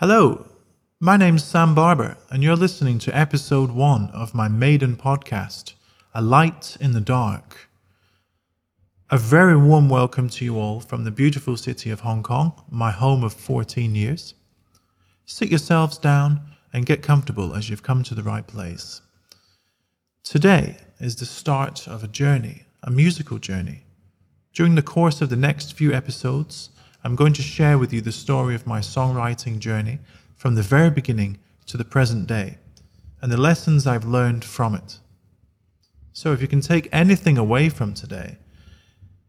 Hello, my name's Sam Barbour, and you're listening to episode one of my maiden podcast, A Light in the Dark. A very warm welcome to you all from the beautiful city of Hong Kong, my home of 14 years. Sit yourselves down and get comfortable as you've come to the right place. Today is the start of a journey, a musical journey. During the course of the next few episodes, I'm going to share with you the story of my songwriting journey from the very beginning to the present day and the lessons I've learned from it. So, if you can take anything away from today,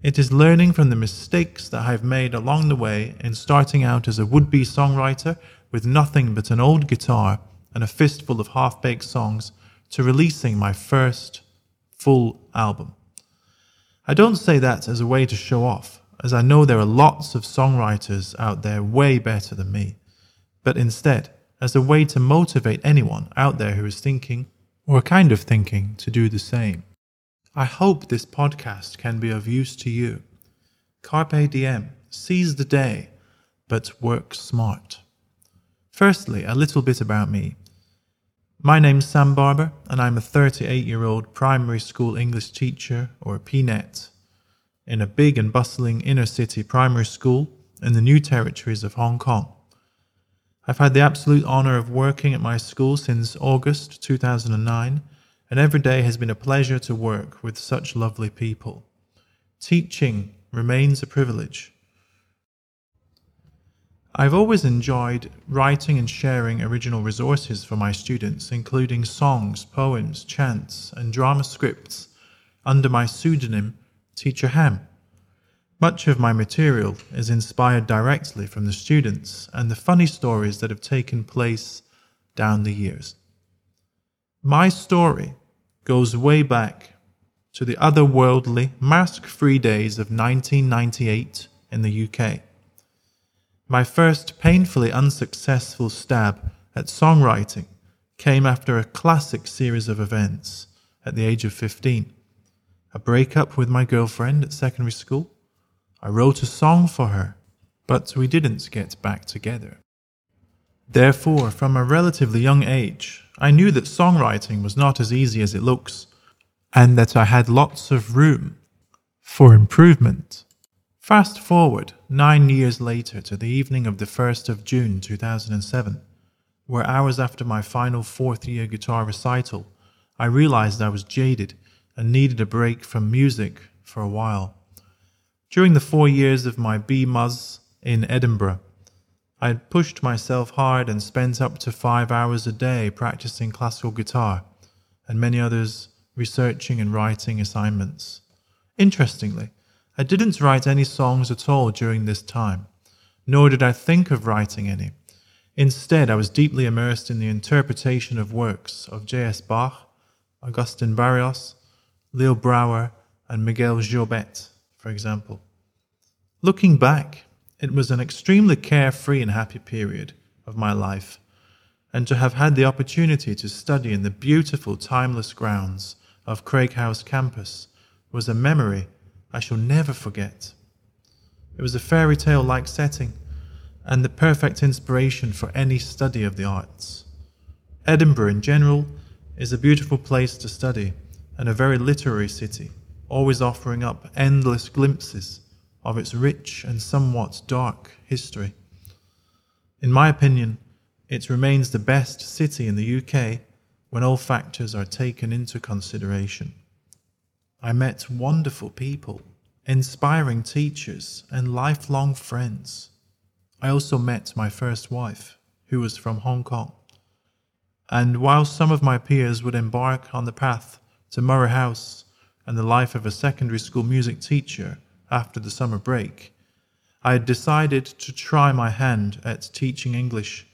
it is learning from the mistakes that I've made along the way in starting out as a would be songwriter with nothing but an old guitar and a fistful of half baked songs to releasing my first full album. I don't say that as a way to show off, as I know there are lots of songwriters out there way better than me, but instead as a way to motivate anyone out there who is thinking, or kind of thinking, to do the same. I hope this podcast can be of use to you. Carpe diem, seize the day, but work smart. Firstly, a little bit about me. My name's Sam Barbour, and I'm a 38 year old primary school English teacher, or PNET, in a big and bustling inner city primary school in the new territories of Hong Kong. I've had the absolute honour of working at my school since August 2009, and every day has been a pleasure to work with such lovely people. Teaching remains a privilege. I've always enjoyed writing and sharing original resources for my students, including songs, poems, chants, and drama scripts under my pseudonym, Teacher Ham. Much of my material is inspired directly from the students and the funny stories that have taken place down the years. My story goes way back to the otherworldly, mask free days of 1998 in the UK. My first painfully unsuccessful stab at songwriting came after a classic series of events at the age of 15 a breakup with my girlfriend at secondary school I wrote a song for her, but we didn't get back together. Therefore, from a relatively young age, I knew that songwriting was not as easy as it looks, and that I had lots of room for improvement. Fast forward nine years later to the evening of the 1st of June 2007, where hours after my final fourth year guitar recital, I realized I was jaded and needed a break from music for a while. During the four years of my BMUS in Edinburgh, I had pushed myself hard and spent up to five hours a day practicing classical guitar, and many others researching and writing assignments. Interestingly, I didn't write any songs at all during this time, nor did I think of writing any. Instead, I was deeply immersed in the interpretation of works of J.S. Bach, Augustin Barrios, Leo Brouwer, and Miguel Llobet for example. Looking back, it was an extremely carefree and happy period of my life, and to have had the opportunity to study in the beautiful, timeless grounds of Craighouse campus was a memory I shall never forget. It was a fairy tale like setting and the perfect inspiration for any study of the arts. Edinburgh, in general, is a beautiful place to study and a very literary city always offering up endless glimpses of its rich and somewhat dark history. In my opinion, it remains the best city in the UK when all factors are taken into consideration. I met wonderful people, inspiring teachers, and lifelong friends. I also met my first wife, who was from Hong Kong. And while some of my peers would embark on the path to Moray House and the life of a secondary school music teacher after the summer break, I had decided to try my hand at teaching English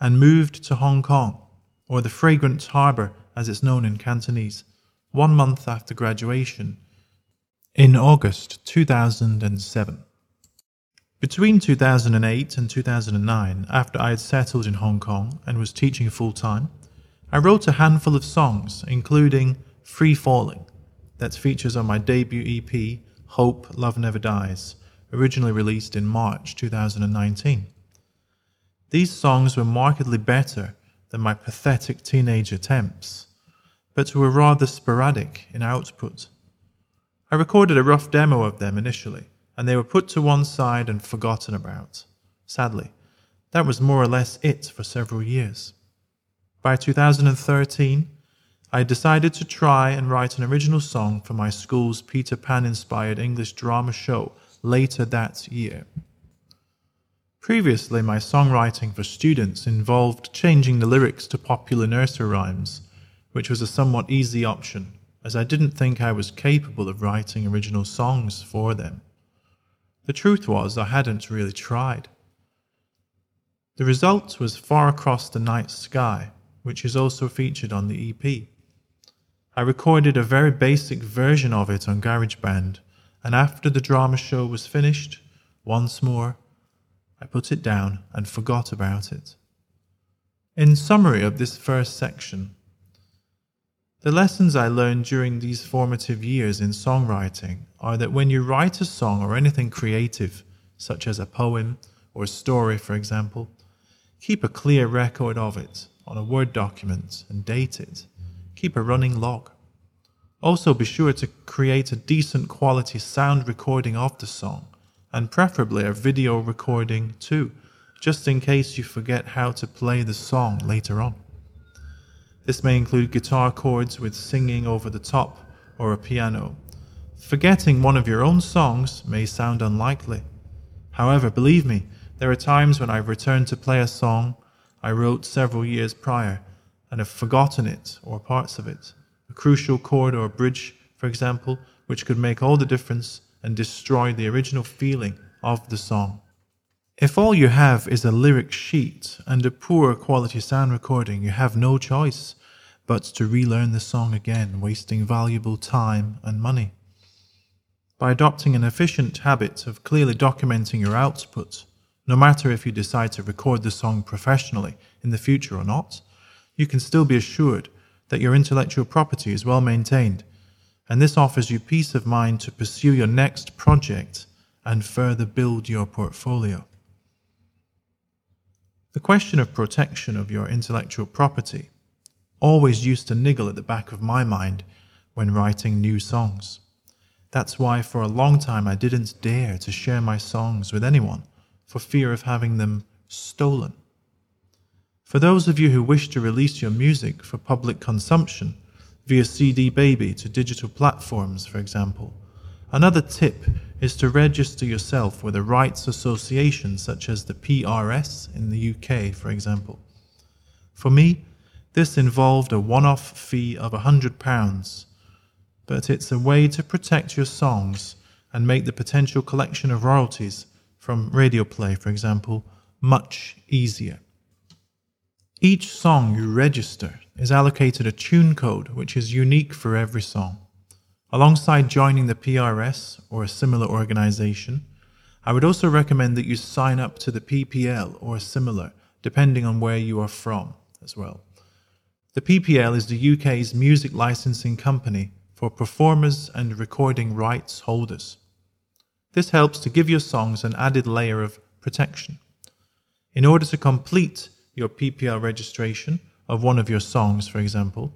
and moved to Hong Kong, or the Fragrant Harbour as it's known in Cantonese, one month after graduation in August 2007. Between 2008 and 2009, after I had settled in Hong Kong and was teaching full time, I wrote a handful of songs, including Free Falling, that features on my debut EP, Hope Love Never Dies, originally released in March 2019. These songs were markedly better than my pathetic teenage attempts, but were rather sporadic in output. I recorded a rough demo of them initially, and they were put to one side and forgotten about. Sadly, that was more or less it for several years. By 2013, I decided to try and write an original song for my school's Peter Pan inspired English drama show later that year. Previously, my songwriting for students involved changing the lyrics to popular nursery rhymes, which was a somewhat easy option, as I didn't think I was capable of writing original songs for them. The truth was, I hadn't really tried. The result was Far Across the Night Sky, which is also featured on the EP. I recorded a very basic version of it on GarageBand, and after the drama show was finished, once more, I put it down and forgot about it. In summary of this first section, the lessons I learned during these formative years in songwriting are that when you write a song or anything creative, such as a poem or a story, for example, keep a clear record of it on a Word document and date it. Keep a running log. Also, be sure to create a decent quality sound recording of the song and preferably a video recording too, just in case you forget how to play the song later on. This may include guitar chords with singing over the top or a piano. Forgetting one of your own songs may sound unlikely. However, believe me, there are times when I've returned to play a song I wrote several years prior and have forgotten it or parts of it. A crucial chord or a bridge, for example, which could make all the difference and destroy the original feeling of the song. If all you have is a lyric sheet and a poor quality sound recording, you have no choice but to relearn the song again, wasting valuable time and money. By adopting an efficient habit of clearly documenting your output, no matter if you decide to record the song professionally in the future or not, you can still be assured that your intellectual property is well maintained and this offers you peace of mind to pursue your next project and further build your portfolio. The question of protection of your intellectual property always used to niggle at the back of my mind when writing new songs. That's why for a long time I didn't dare to share my songs with anyone for fear of having them stolen. For those of you who wish to release your music for public consumption, via CD Baby to digital platforms, for example. Another tip is to register yourself with a rights association such as the PRS in the UK, for example. For me, this involved a one off fee of £100, but it's a way to protect your songs and make the potential collection of royalties from radio play, for example, much easier. Each song you register is allocated a tune code which is unique for every song. Alongside joining the PRS or a similar organization, I would also recommend that you sign up to the PPL or similar, depending on where you are from as well. The PPL is the UK's music licensing company for performers and recording rights holders. This helps to give your songs an added layer of protection. In order to complete your PPL registration of one of your songs, for example,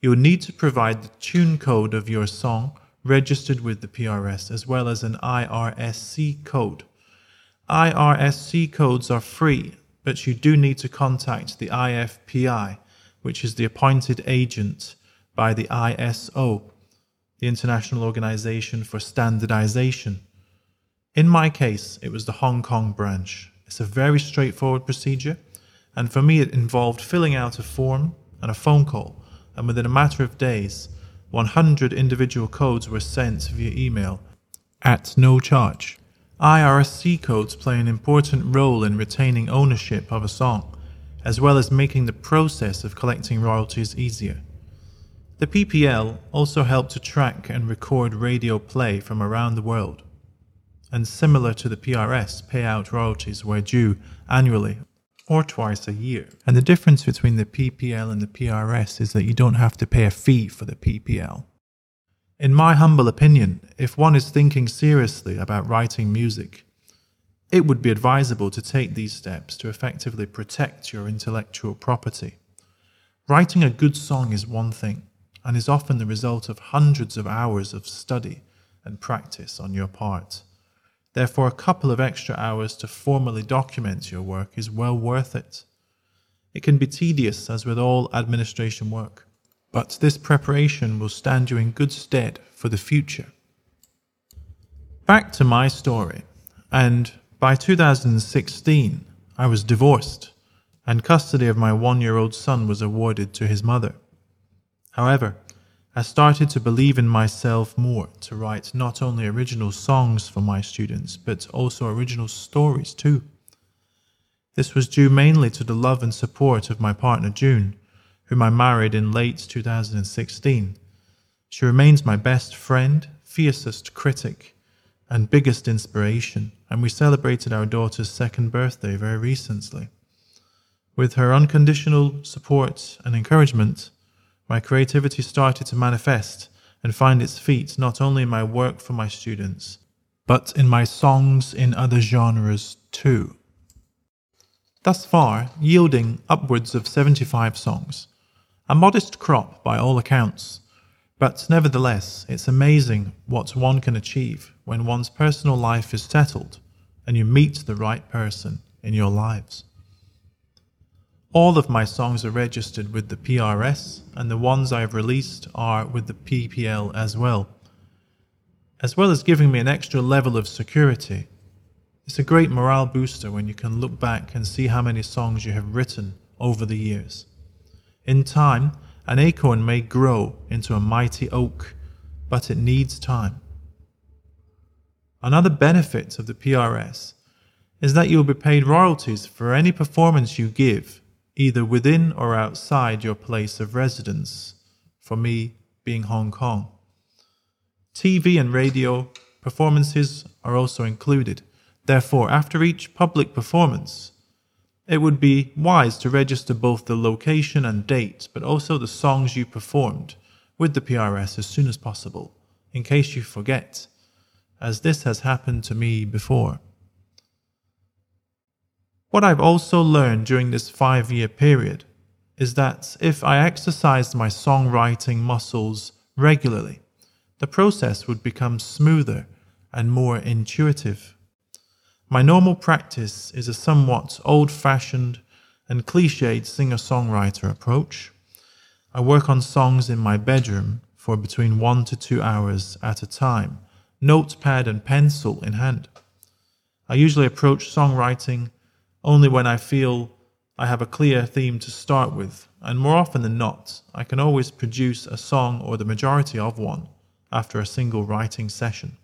you will need to provide the tune code of your song registered with the PRS as well as an IRSC code. IRSC codes are free, but you do need to contact the IFPI, which is the appointed agent by the ISO, the International Organization for Standardization. In my case, it was the Hong Kong branch. It's a very straightforward procedure and for me, it involved filling out a form and a phone call, and within a matter of days, 100 individual codes were sent via email at no charge. IRSC codes play an important role in retaining ownership of a song, as well as making the process of collecting royalties easier. The PPL also helped to track and record radio play from around the world, and similar to the PRS, payout royalties were due annually or twice a year. And the difference between the PPL and the PRS is that you don't have to pay a fee for the PPL. In my humble opinion, if one is thinking seriously about writing music, it would be advisable to take these steps to effectively protect your intellectual property. Writing a good song is one thing and is often the result of hundreds of hours of study and practice on your part. Therefore, a couple of extra hours to formally document your work is well worth it. It can be tedious, as with all administration work, but this preparation will stand you in good stead for the future. Back to my story, and by 2016, I was divorced, and custody of my one year old son was awarded to his mother. However, I started to believe in myself more to write not only original songs for my students, but also original stories too. This was due mainly to the love and support of my partner June, whom I married in late 2016. She remains my best friend, fiercest critic, and biggest inspiration, and we celebrated our daughter's second birthday very recently. With her unconditional support and encouragement, my creativity started to manifest and find its feet not only in my work for my students, but in my songs in other genres too. Thus far, yielding upwards of 75 songs, a modest crop by all accounts, but nevertheless, it's amazing what one can achieve when one's personal life is settled and you meet the right person in your lives. All of my songs are registered with the PRS, and the ones I've released are with the PPL as well. As well as giving me an extra level of security, it's a great morale booster when you can look back and see how many songs you have written over the years. In time, an acorn may grow into a mighty oak, but it needs time. Another benefit of the PRS is that you will be paid royalties for any performance you give, either within or outside your place of residence, for me being Hong Kong. TV and radio performances are also included. Therefore, after each public performance, it would be wise to register both the location and date, but also the songs you performed with the PRS as soon as possible, in case you forget, as this has happened to me before. What I've also learned during this five year period is that if I exercised my songwriting muscles regularly, the process would become smoother and more intuitive. My normal practice is a somewhat old fashioned and cliched singer songwriter approach. I work on songs in my bedroom for between one to two hours at a time, notepad and pencil in hand. I usually approach songwriting only when I feel I have a clear theme to start with, and more often than not, I can always produce a song or the majority of one after a single writing session.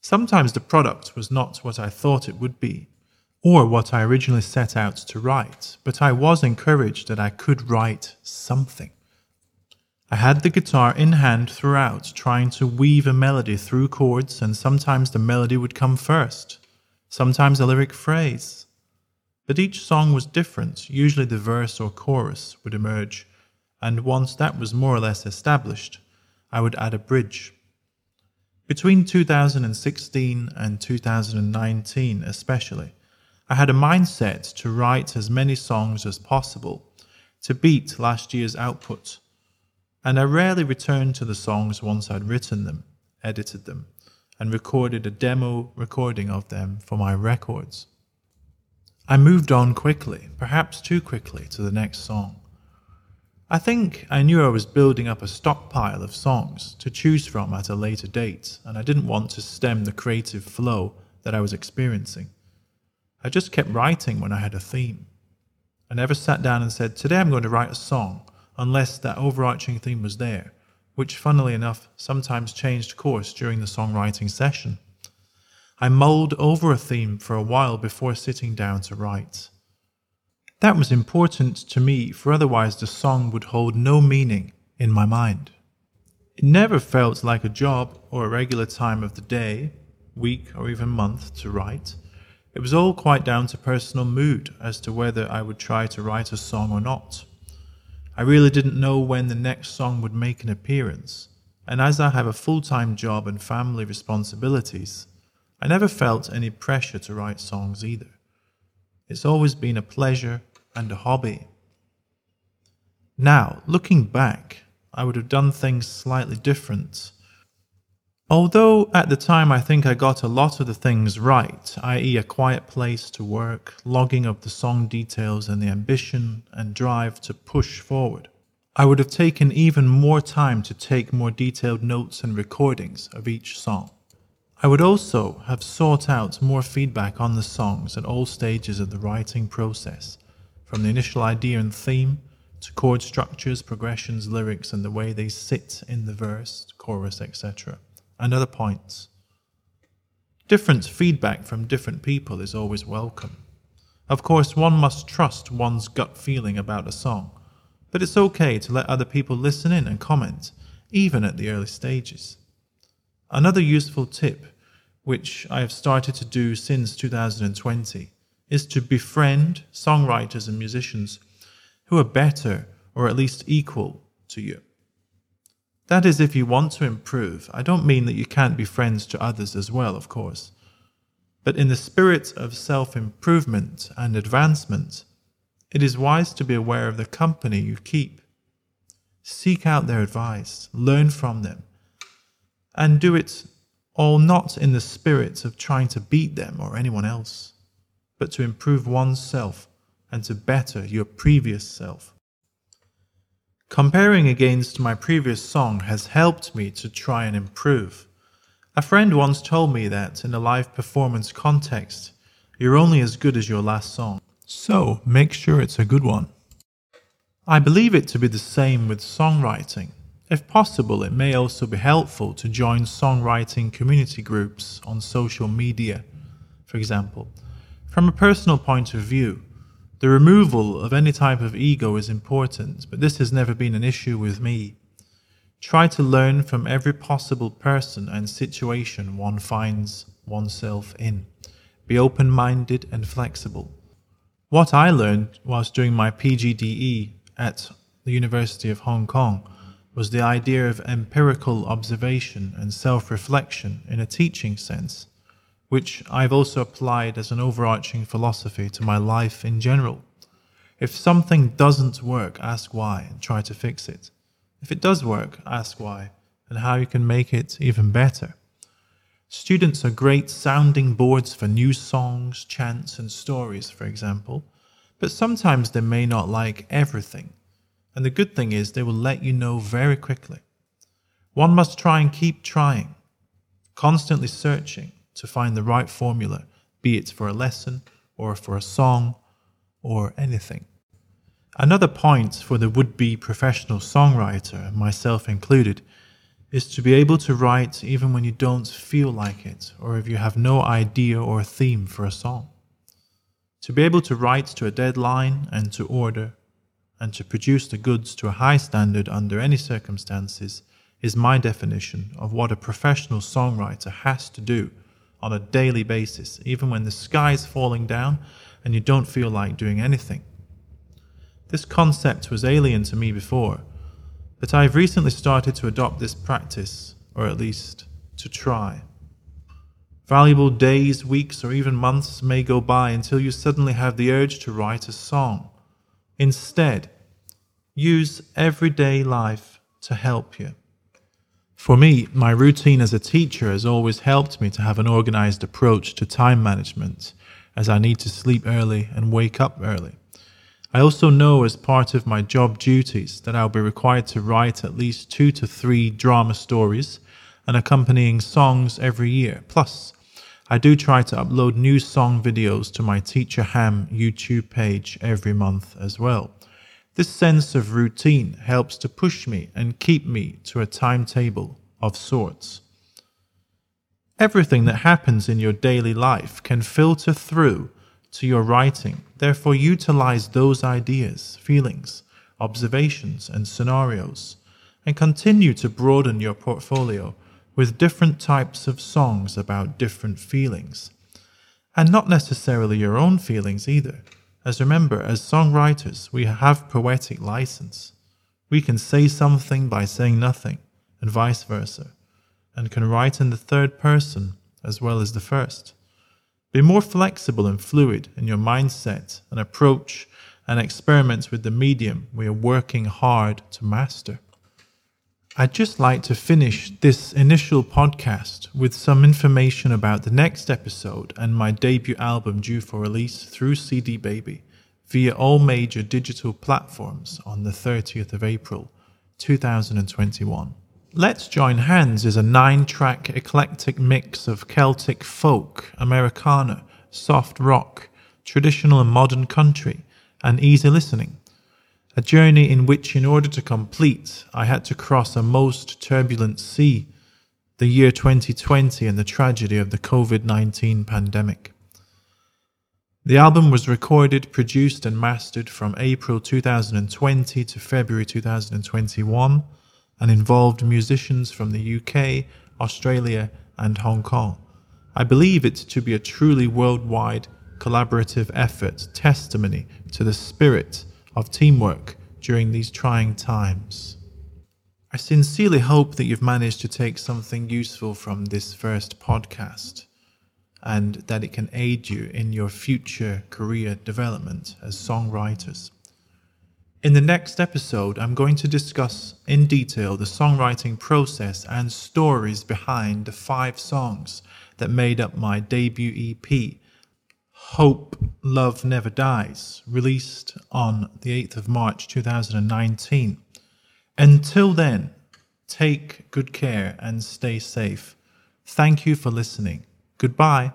Sometimes the product was not what I thought it would be, or what I originally set out to write, but I was encouraged that I could write something. I had the guitar in hand throughout, trying to weave a melody through chords, and sometimes the melody would come first, sometimes a lyric phrase. But each song was different, usually the verse or chorus would emerge, and once that was more or less established, I would add a bridge. Between 2016 and 2019, especially, I had a mindset to write as many songs as possible to beat last year's output, and I rarely returned to the songs once I'd written them, edited them, and recorded a demo recording of them for my records. I moved on quickly, perhaps too quickly, to the next song. I think I knew I was building up a stockpile of songs to choose from at a later date, and I didn't want to stem the creative flow that I was experiencing. I just kept writing when I had a theme. I never sat down and said, Today I'm going to write a song, unless that overarching theme was there, which, funnily enough, sometimes changed course during the songwriting session. I mulled over a theme for a while before sitting down to write. That was important to me, for otherwise the song would hold no meaning in my mind. It never felt like a job or a regular time of the day, week, or even month to write. It was all quite down to personal mood as to whether I would try to write a song or not. I really didn't know when the next song would make an appearance, and as I have a full time job and family responsibilities, I never felt any pressure to write songs either. It's always been a pleasure and a hobby. Now, looking back, I would have done things slightly different. Although at the time I think I got a lot of the things right, i.e., a quiet place to work, logging of the song details, and the ambition and drive to push forward, I would have taken even more time to take more detailed notes and recordings of each song. I would also have sought out more feedback on the songs at all stages of the writing process, from the initial idea and theme to chord structures, progressions, lyrics, and the way they sit in the verse, chorus, etc., and other points. Different feedback from different people is always welcome. Of course, one must trust one's gut feeling about a song, but it's okay to let other people listen in and comment, even at the early stages. Another useful tip, which I have started to do since 2020, is to befriend songwriters and musicians who are better or at least equal to you. That is, if you want to improve. I don't mean that you can't be friends to others as well, of course. But in the spirit of self improvement and advancement, it is wise to be aware of the company you keep. Seek out their advice, learn from them, and do it all not in the spirit of trying to beat them or anyone else, but to improve oneself and to better your previous self. Comparing against my previous song has helped me to try and improve. A friend once told me that in a live performance context, you're only as good as your last song, so make sure it's a good one. I believe it to be the same with songwriting. If possible, it may also be helpful to join songwriting community groups on social media, for example. From a personal point of view, the removal of any type of ego is important, but this has never been an issue with me. Try to learn from every possible person and situation one finds oneself in. Be open minded and flexible. What I learned whilst doing my PGDE at the University of Hong Kong was the idea of empirical observation and self reflection in a teaching sense, which I've also applied as an overarching philosophy to my life in general. If something doesn't work, ask why and try to fix it. If it does work, ask why and how you can make it even better. Students are great sounding boards for new songs, chants, and stories, for example, but sometimes they may not like everything and the good thing is, they will let you know very quickly. One must try and keep trying, constantly searching to find the right formula, be it for a lesson or for a song or anything. Another point for the would be professional songwriter, myself included, is to be able to write even when you don't feel like it or if you have no idea or theme for a song. To be able to write to a deadline and to order and to produce the goods to a high standard under any circumstances is my definition of what a professional songwriter has to do on a daily basis, even when the sky is falling down and you don't feel like doing anything. This concept was alien to me before, but I have recently started to adopt this practice, or at least to try. Valuable days, weeks, or even months may go by until you suddenly have the urge to write a song Instead, use everyday life to help you. For me, my routine as a teacher has always helped me to have an organized approach to time management, as I need to sleep early and wake up early. I also know as part of my job duties that I'll be required to write at least two to three drama stories and accompanying songs every year. Plus, I do try to upload new song videos to my Teacher Ham YouTube page every month as well. This sense of routine helps to push me and keep me to a timetable of sorts. Everything that happens in your daily life can filter through to your writing. Therefore, utilize those ideas, feelings, observations, and scenarios, and continue to broaden your portfolio with different types of songs about different feelings. And not necessarily your own feelings either, as remember, as songwriters, we have poetic license. We can say something by saying nothing, and vice versa, and can write in the third person as well as the first. Be more flexible and fluid in your mindset and approach and experiment with the medium we are working hard to master. I'd just like to finish this initial podcast with some information about the next episode and my debut album due for release through CD Baby via all major digital platforms on the 30th of April 2021. Let's Join Hands is a nine track eclectic mix of Celtic folk, Americana, soft rock, traditional and modern country, and easy listening a journey in which, in order to complete, I had to cross a most turbulent sea, the year 2020 and the tragedy of the COVID 19 pandemic. The album was recorded, produced, and mastered from April 2020 to February 2021 and involved musicians from the UK, Australia, and Hong Kong. I believe it to be a truly worldwide collaborative effort, testimony to the spirit of teamwork during these trying times. I sincerely hope that you've managed to take something useful from this first podcast and that it can aid you in your future career development as songwriters. In the next episode, I'm going to discuss in detail the songwriting process and stories behind the five songs that made up my debut EP Hope Love Never Dies, released on the 8th of March 2019. Until then, take good care and stay safe. Thank you for listening. Goodbye.